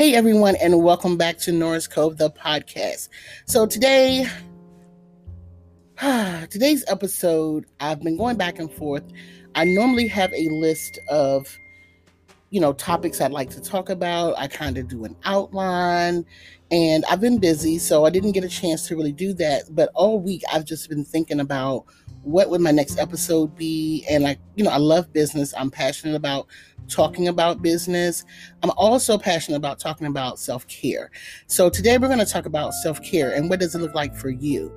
Hey everyone, and welcome back to Norris Cove, the podcast. So today, today's episode, I've been going back and forth. I normally have a list of, you know, topics I'd like to talk about. I kind of do an outline, and I've been busy, so I didn't get a chance to really do that. But all week, I've just been thinking about what would my next episode be, and like, you know, I love business. I'm passionate about talking about business. I'm also passionate about talking about self care. So today we're going to talk about self care and what does it look like for you.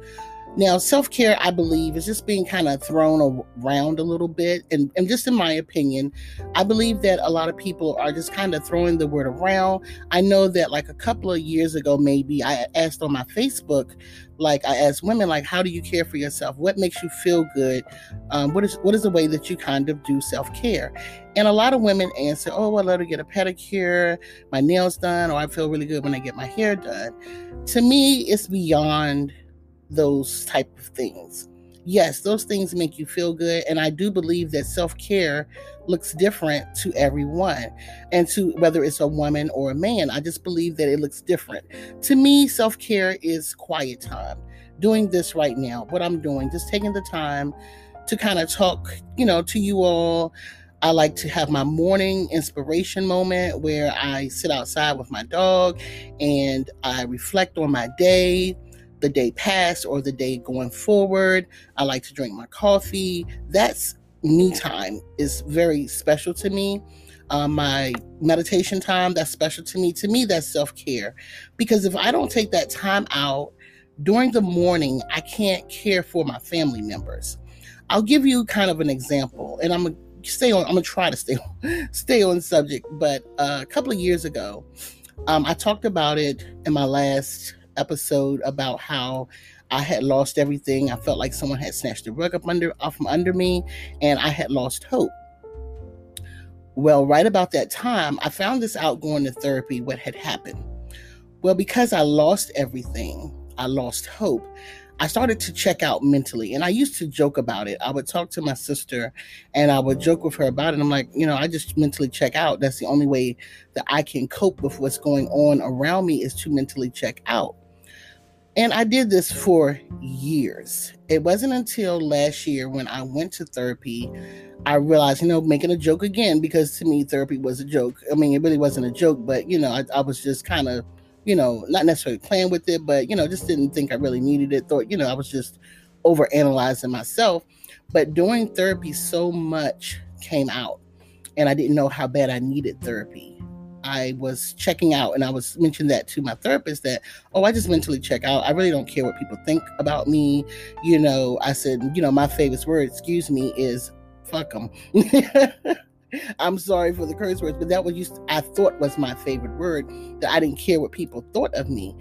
Now, self care, I believe, is just being kind of thrown around a little bit. And, and just in my opinion, I believe that a lot of people are just kind of throwing the word around. I know that, like a couple of years ago, maybe I asked on my Facebook, like I asked women, like, how do you care for yourself? What makes you feel good? Um, what is what is the way that you kind of do self care? And a lot of women answer, oh, I let her get a pedicure, my nails done, or I feel really good when I get my hair done. To me, it's beyond those type of things. Yes, those things make you feel good. And I do believe that self care looks different to everyone and to whether it's a woman or a man. I just believe that it looks different. To me, self care is quiet time. Doing this right now, what I'm doing, just taking the time to kind of talk, you know, to you all. I like to have my morning inspiration moment where I sit outside with my dog and I reflect on my day the day past or the day going forward. I like to drink my coffee. That's me time is very special to me. Um, my meditation time, that's special to me. To me, that's self care. Because if I don't take that time out during the morning, I can't care for my family members. I'll give you kind of an example, and I'm gonna stay on. I'm gonna try to stay on, stay on subject. But uh, a couple of years ago, um, I talked about it in my last episode about how I had lost everything. I felt like someone had snatched the rug up under off from under me, and I had lost hope. Well, right about that time, I found this out going to therapy what had happened. Well, because I lost everything, I lost hope. I started to check out mentally, and I used to joke about it. I would talk to my sister, and I would joke with her about it. I'm like, you know, I just mentally check out. That's the only way that I can cope with what's going on around me is to mentally check out. And I did this for years. It wasn't until last year when I went to therapy, I realized, you know, making a joke again, because to me, therapy was a joke. I mean, it really wasn't a joke, but, you know, I, I was just kind of, you know, not necessarily playing with it, but, you know, just didn't think I really needed it. Thought, you know, I was just over analyzing myself. But doing therapy, so much came out, and I didn't know how bad I needed therapy I was checking out, and I was mentioning that to my therapist that, oh, I just mentally check out. I really don't care what people think about me. You know, I said, you know, my favorite word, excuse me, is fuck them. I'm sorry for the curse words, but that was just I thought was my favorite word. That I didn't care what people thought of me.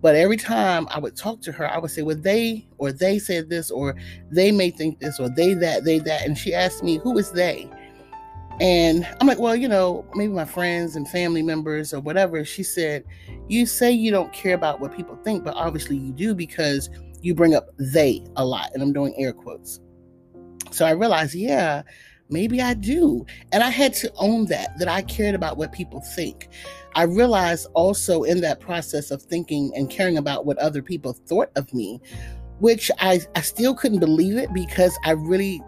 But every time I would talk to her, I would say, well, they or they said this, or they may think this, or they that, they that. And she asked me, who is they? And I'm like, well, you know, maybe my friends and family members or whatever. She said, You say you don't care about what people think, but obviously you do because you bring up they a lot. And I'm doing air quotes. So I realized, yeah, maybe I do. And I had to own that, that I cared about what people think. I realized also in that process of thinking and caring about what other people thought of me, which I, I still couldn't believe it because I really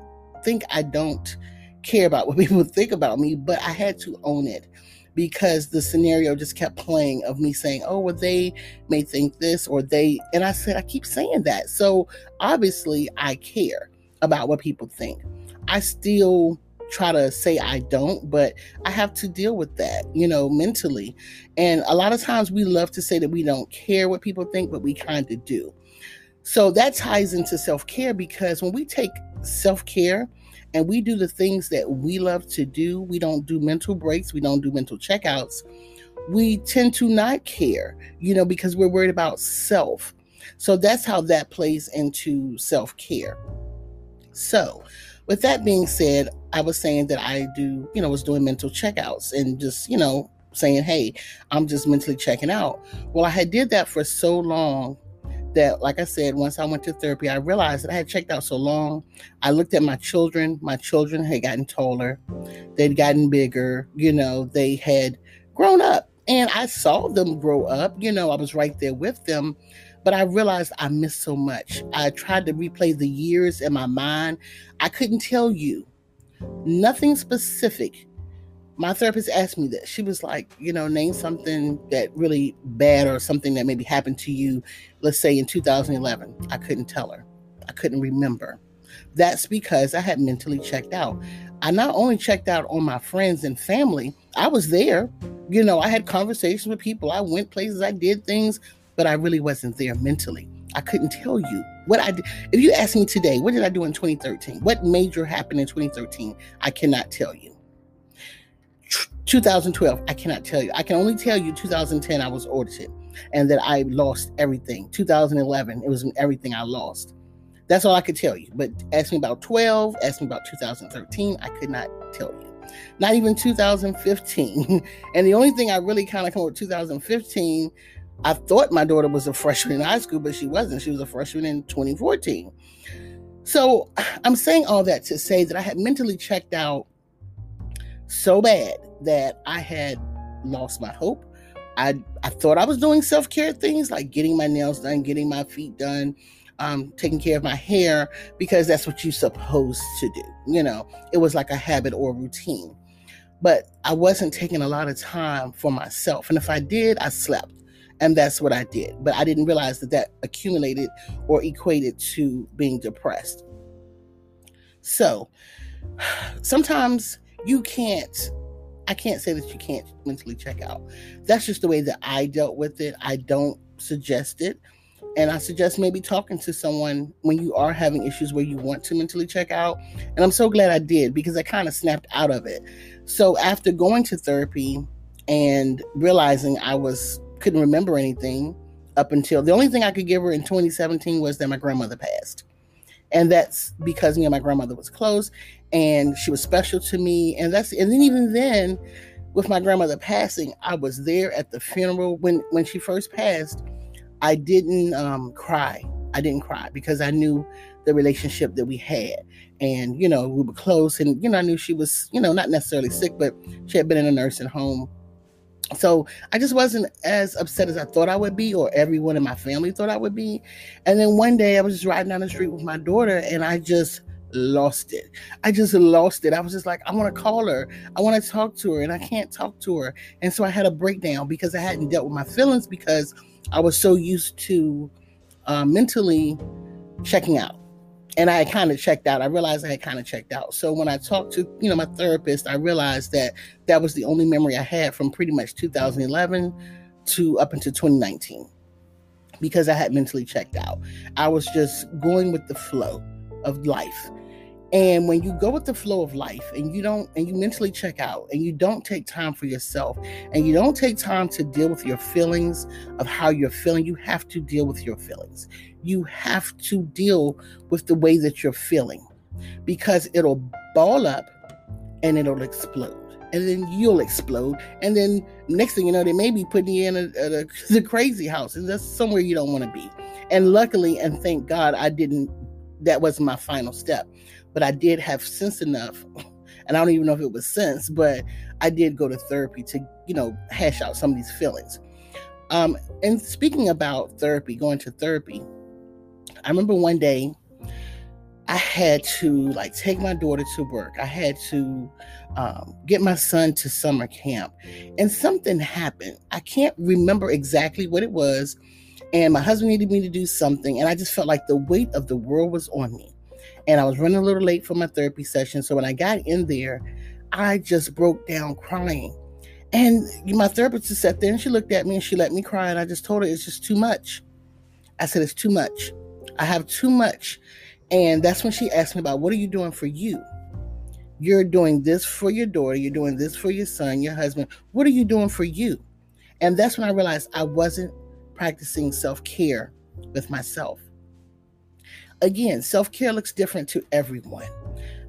think I don't care about what people think about me, but I had to own it because the scenario just kept playing of me saying, oh, well, they may think this or they, and I said, I keep saying that. So obviously, I care about what people think. I still try to say I don't, but I have to deal with that, you know, mentally. And a lot of times we love to say that we don't care what people think, but we kind of do. So that ties into self care because when we take self care, and we do the things that we love to do, we don't do mental breaks, we don't do mental checkouts, we tend to not care, you know, because we're worried about self. So that's how that plays into self care. So, with that being said, I was saying that I do, you know, was doing mental checkouts and just, you know, saying, hey, I'm just mentally checking out. Well, I had did that for so long that, like I said, once I went to therapy, I realized that I had checked out so long. I looked at my children. My children had gotten taller, they'd gotten bigger, you know, they had grown up. And I saw them grow up. You know, I was right there with them. But I realized I missed so much. I tried to replay the years in my mind. I couldn't tell you nothing specific. My therapist asked me this. She was like, you know, name something that really bad or something that maybe happened to you, let's say in 2011. I couldn't tell her. I couldn't remember. That's because I had mentally checked out. I not only checked out on my friends and family, I was there. You know, I had conversations with people. I went places, I did things, but I really wasn't there mentally. I couldn't tell you what I did. If you ask me today, what did I do in 2013? What major happened in 2013? I cannot tell you. 2012, I cannot tell you. I can only tell you 2010, I was audited and that I lost everything. 2011, it was everything I lost. That's all I could tell you. But ask me about 12, ask me about 2013, I could not tell you. Not even 2015. and the only thing I really kind of come with 2015 I thought my daughter was a freshman in high school, but she wasn't. She was a freshman in 2014. So I'm saying all that to say that I had mentally checked out so bad that I had lost my hope. I I thought I was doing self care things like getting my nails done, getting my feet done, um, taking care of my hair because that's what you're supposed to do. You know, it was like a habit or routine. But I wasn't taking a lot of time for myself, and if I did, I slept. And that's what I did. But I didn't realize that that accumulated or equated to being depressed. So sometimes you can't, I can't say that you can't mentally check out. That's just the way that I dealt with it. I don't suggest it. And I suggest maybe talking to someone when you are having issues where you want to mentally check out. And I'm so glad I did because I kind of snapped out of it. So after going to therapy and realizing I was couldn't remember anything up until the only thing I could give her in 2017 was that my grandmother passed. And that's because me and my grandmother was close and she was special to me. And that's and then even then, with my grandmother passing, I was there at the funeral when when she first passed. I didn't um, cry. I didn't cry because I knew the relationship that we had. And, you know, we were close and, you know, I knew she was, you know, not necessarily sick, but she had been in a nursing home so I just wasn't as upset as I thought I would be, or everyone in my family thought I would be. And then one day I was just riding down the street with my daughter and I just lost it. I just lost it. I was just like, I want to call her. I want to talk to her, and I can't talk to her. And so I had a breakdown because I hadn't dealt with my feelings because I was so used to uh, mentally checking out and I kind of checked out. I realized I had kind of checked out. So when I talked to, you know, my therapist, I realized that that was the only memory I had from pretty much 2011 to up until 2019 because I had mentally checked out. I was just going with the flow of life. And when you go with the flow of life and you don't, and you mentally check out and you don't take time for yourself and you don't take time to deal with your feelings of how you're feeling, you have to deal with your feelings. You have to deal with the way that you're feeling because it'll ball up and it'll explode. And then you'll explode. And then next thing you know, they may be putting you in a, a, a the crazy house. And that's somewhere you don't want to be. And luckily, and thank God, I didn't, that was my final step but I did have sense enough, and I don't even know if it was sense, but I did go to therapy to, you know, hash out some of these feelings. Um, and speaking about therapy, going to therapy, I remember one day I had to like take my daughter to work. I had to um, get my son to summer camp, and something happened. I can't remember exactly what it was. And my husband needed me to do something, and I just felt like the weight of the world was on me and I was running a little late for my therapy session. So when I got in there, I just broke down crying. And my therapist just sat there and she looked at me and she let me cry. And I just told her it's just too much. I said, it's too much. I have too much. And that's when she asked me about what are you doing for you? You're doing this for your daughter. You're doing this for your son, your husband. What are you doing for you? And that's when I realized I wasn't practicing self care with myself again, self care looks different to everyone.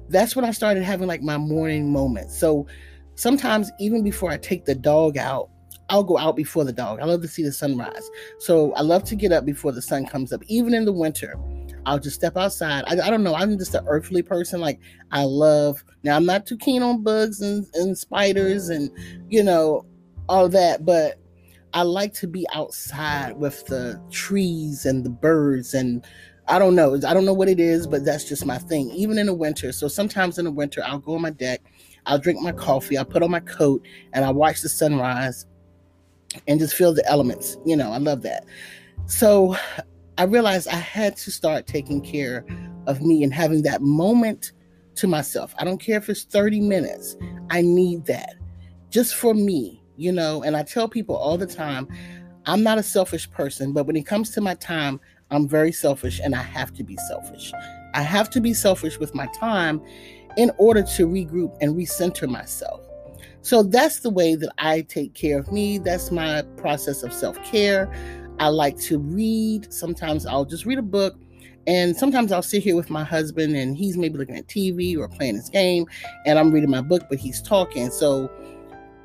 That's when I started having like my morning moments. So sometimes, even before I take the dog out, I'll go out before the dog. I love to see the sunrise. So I love to get up before the sun comes up, even in the winter. I'll just step outside. I, I don't know. I'm just an earthly person. Like I love. Now I'm not too keen on bugs and, and spiders, and you know, all that, but I like to be outside with the trees and the birds and I don't know. I don't know what it is, but that's just my thing. Even in the winter. So sometimes in the winter, I'll go on my deck, I'll drink my coffee, I'll put on my coat, and I'll watch the sunrise and just feel the elements. You know, I love that. So I realized I had to start taking care of me and having that moment to myself. I don't care if it's 30 minutes, I need that just for me, you know. And I tell people all the time, I'm not a selfish person, but when it comes to my time, I'm very selfish and I have to be selfish. I have to be selfish with my time in order to regroup and recenter myself. So that's the way that I take care of me. That's my process of self care. I like to read. Sometimes I'll just read a book. And sometimes I'll sit here with my husband and he's maybe looking at TV or playing his game and I'm reading my book, but he's talking. So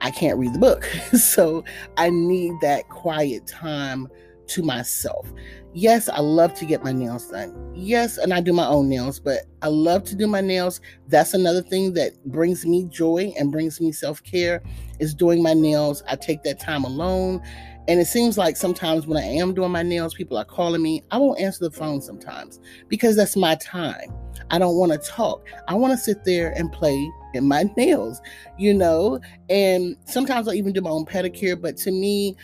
I can't read the book. so I need that quiet time to myself. Yes, I love to get my nails done. Yes, and I do my own nails, but I love to do my nails. That's another thing that brings me joy and brings me self-care is doing my nails. I take that time alone. And it seems like sometimes when I am doing my nails, people are calling me. I won't answer the phone sometimes because that's my time. I don't want to talk. I want to sit there and play in my nails, you know? And sometimes I'll even do my own pedicure, but to me,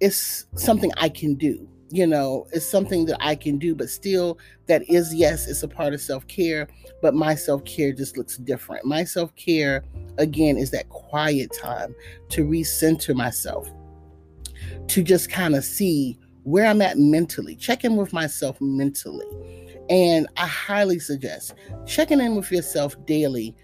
it's something I can do. You know, it's something that I can do, but still, that is, yes, it's a part of self care, but my self care just looks different. My self care, again, is that quiet time to recenter myself, to just kind of see where I'm at mentally, check in with myself mentally. And I highly suggest checking in with yourself daily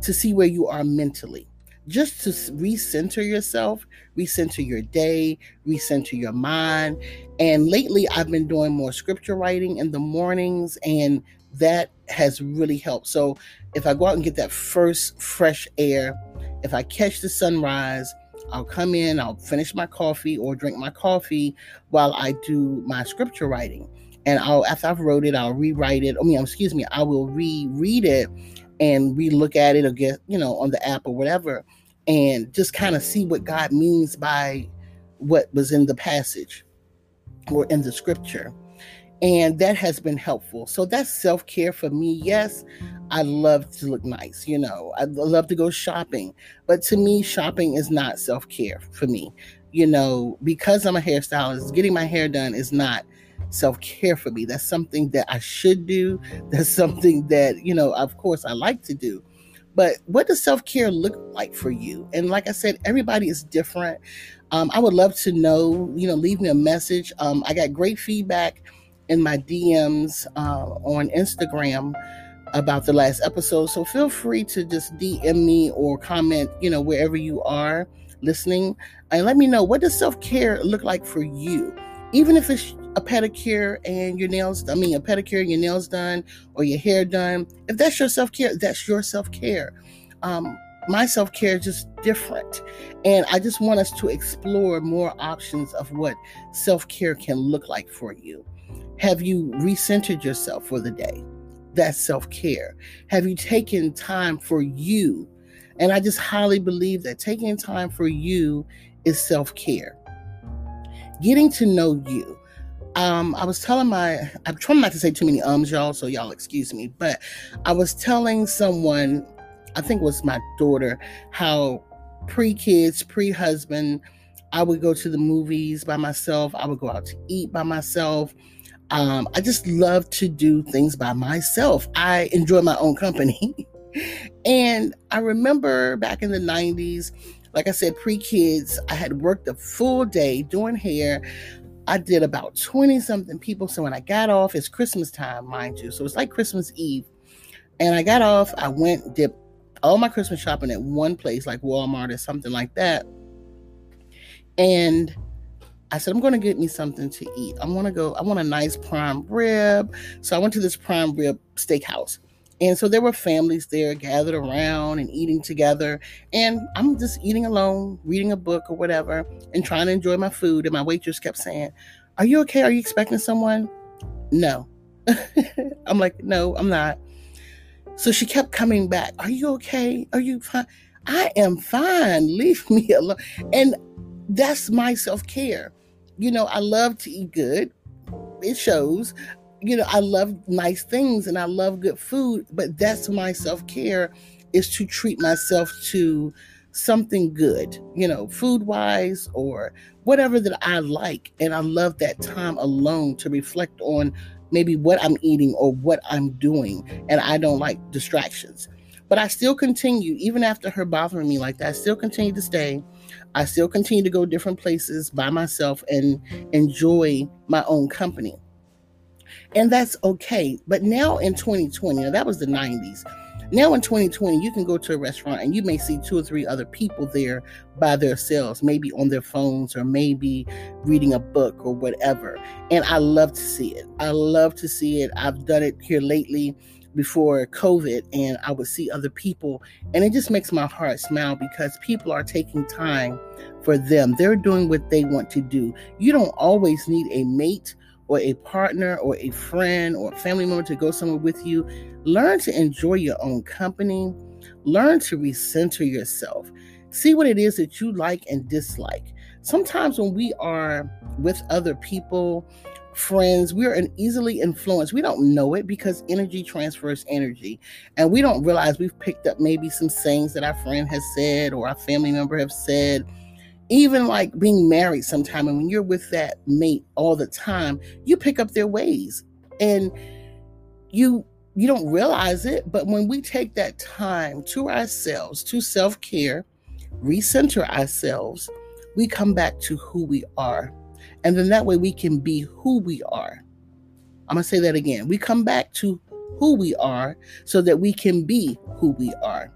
to see where you are mentally just to recenter yourself, recenter your day, recenter your mind. And lately, I've been doing more scripture writing in the mornings, and that has really helped. So, if I go out and get that first fresh air, if I catch the sunrise, I'll come in, I'll finish my coffee or drink my coffee while I do my scripture writing. And I'll, after I've wrote it, I'll rewrite it. I mean, excuse me, I will reread it and relook at it or get, you know, on the app or whatever and just kind of see what God means by what was in the passage or in the scripture. And that has been helpful. So that's self care for me. Yes, I love to look nice. You know, I love to go shopping. But to me, shopping is not self care for me. You know, because I'm a hairstylist, getting my hair done is not self care for me. That's something that I should do. That's something that, you know, of course, I like to do. But what does self care look like for you? And like I said, everybody is different. Um, I would love to know, you know, leave me a message. Um, I got great feedback in my DMs uh, on Instagram about the last episode. So feel free to just DM me or comment, you know, wherever you are listening and let me know what does self-care look like for you even if it's a pedicure and your nails, I mean, a pedicure and your nails done or your hair done, if that's your self care, that's your self care. Um, my self care is just different. And I just want us to explore more options of what self care can look like for you. Have you recentered yourself for the day? That's self care. Have you taken time for you? And I just highly believe that taking time for you is self care getting to know you. Um, I was telling my, I'm trying not to say too many ums, y'all, so y'all excuse me, but I was telling someone, I think it was my daughter, how pre kids, pre husband, I would go to the movies by myself, I would go out to eat by myself. Um, I just love to do things by myself. I enjoy my own company. and I remember back in the 90s, like I said, pre kids, I had worked a full day doing hair. I did about 20 something people. So when I got off, it's Christmas time, mind you. So it's like Christmas Eve. And I got off, I went, did all my Christmas shopping at one place, like Walmart or something like that. And I said, I'm going to get me something to eat. I want to go, I want a nice prime rib. So I went to this prime rib steakhouse. And so there were families there gathered around and eating together. And I'm just eating alone, reading a book or whatever, and trying to enjoy my food. And my waitress kept saying, Are you okay? Are you expecting someone? No. I'm like, No, I'm not. So she kept coming back. Are you okay? Are you fine? I am fine. Leave me alone. And that's my self care. You know, I love to eat good. It shows. You know, I love nice things and I love good food, but that's my self care is to treat myself to something good, you know, food wise or whatever that I like. And I love that time alone to reflect on maybe what I'm eating or what I'm doing. And I don't like distractions. But I still continue, even after her bothering me like that, I still continue to stay. I still continue to go different places by myself and enjoy my own company. And that's okay. But now in 2020, now that was the 90s. Now in 2020, you can go to a restaurant and you may see two or three other people there by themselves, maybe on their phones or maybe reading a book or whatever. And I love to see it. I love to see it. I've done it here lately before COVID and I would see other people and it just makes my heart smile because people are taking time for them. They're doing what they want to do. You don't always need a mate or a partner or a friend or a family member to go somewhere with you. Learn to enjoy your own company. Learn to recenter yourself. See what it is that you like and dislike. Sometimes when we are with other people, friends, we're an easily influenced. We don't know it because energy transfers energy. And we don't realize we've picked up maybe some sayings that our friend has said or our family member have said even like being married sometime and when you're with that mate all the time you pick up their ways and you you don't realize it but when we take that time to ourselves to self-care recenter ourselves we come back to who we are and then that way we can be who we are. I'm going to say that again. We come back to who we are so that we can be who we are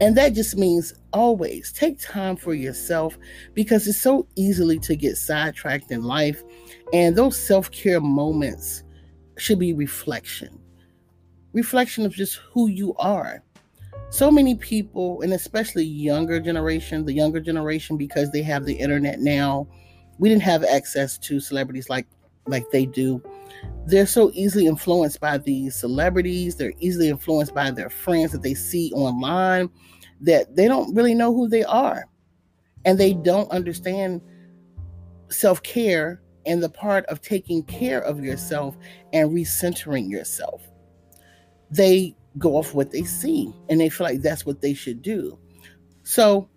and that just means always take time for yourself because it's so easily to get sidetracked in life. And those self care moments should be reflection reflection of just who you are. So many people, and especially younger generation, the younger generation, because they have the internet now, we didn't have access to celebrities like like they do. They're so easily influenced by these celebrities. They're easily influenced by their friends that they see online that they don't really know who they are and they don't understand self care and the part of taking care of yourself and recentering yourself. They go off what they see and they feel like that's what they should do. So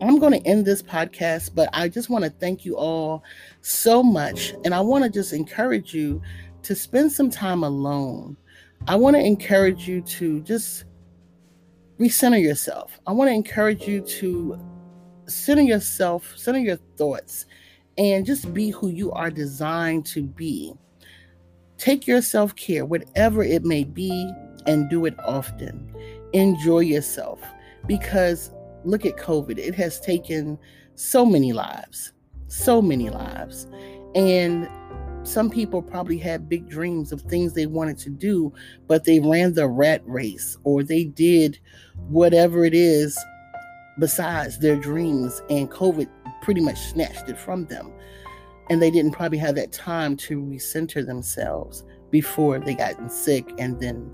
I'm going to end this podcast, but I just want to thank you all so much. And I want to just encourage you to spend some time alone. I want to encourage you to just recenter yourself. I want to encourage you to center yourself, center your thoughts, and just be who you are designed to be. Take your self care, whatever it may be, and do it often. Enjoy yourself because look at COVID. It has taken so many lives, so many lives. And some people probably had big dreams of things they wanted to do, but they ran the rat race or they did whatever it is besides their dreams, and COVID pretty much snatched it from them. And they didn't probably have that time to recenter themselves before they got sick and then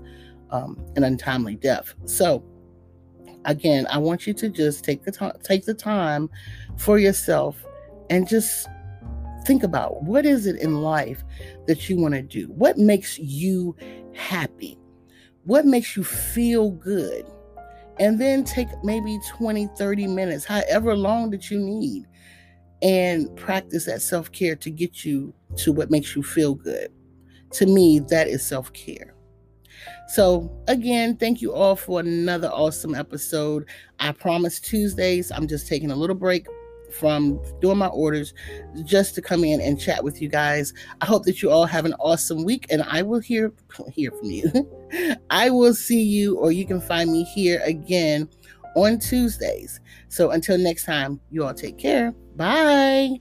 um, an untimely death. So, again, I want you to just take the time, take the time for yourself, and just think about what is it in life that you want to do? What makes you happy? What makes you feel good? And then take maybe 20, 30 minutes, however long that you need, and practice that self care to get you to what makes you feel good. To me, that is self care. So, again, thank you all for another awesome episode. I promise Tuesdays, I'm just taking a little break from doing my orders just to come in and chat with you guys. I hope that you all have an awesome week and I will hear hear from you. I will see you or you can find me here again on Tuesdays. So until next time, you all take care. Bye.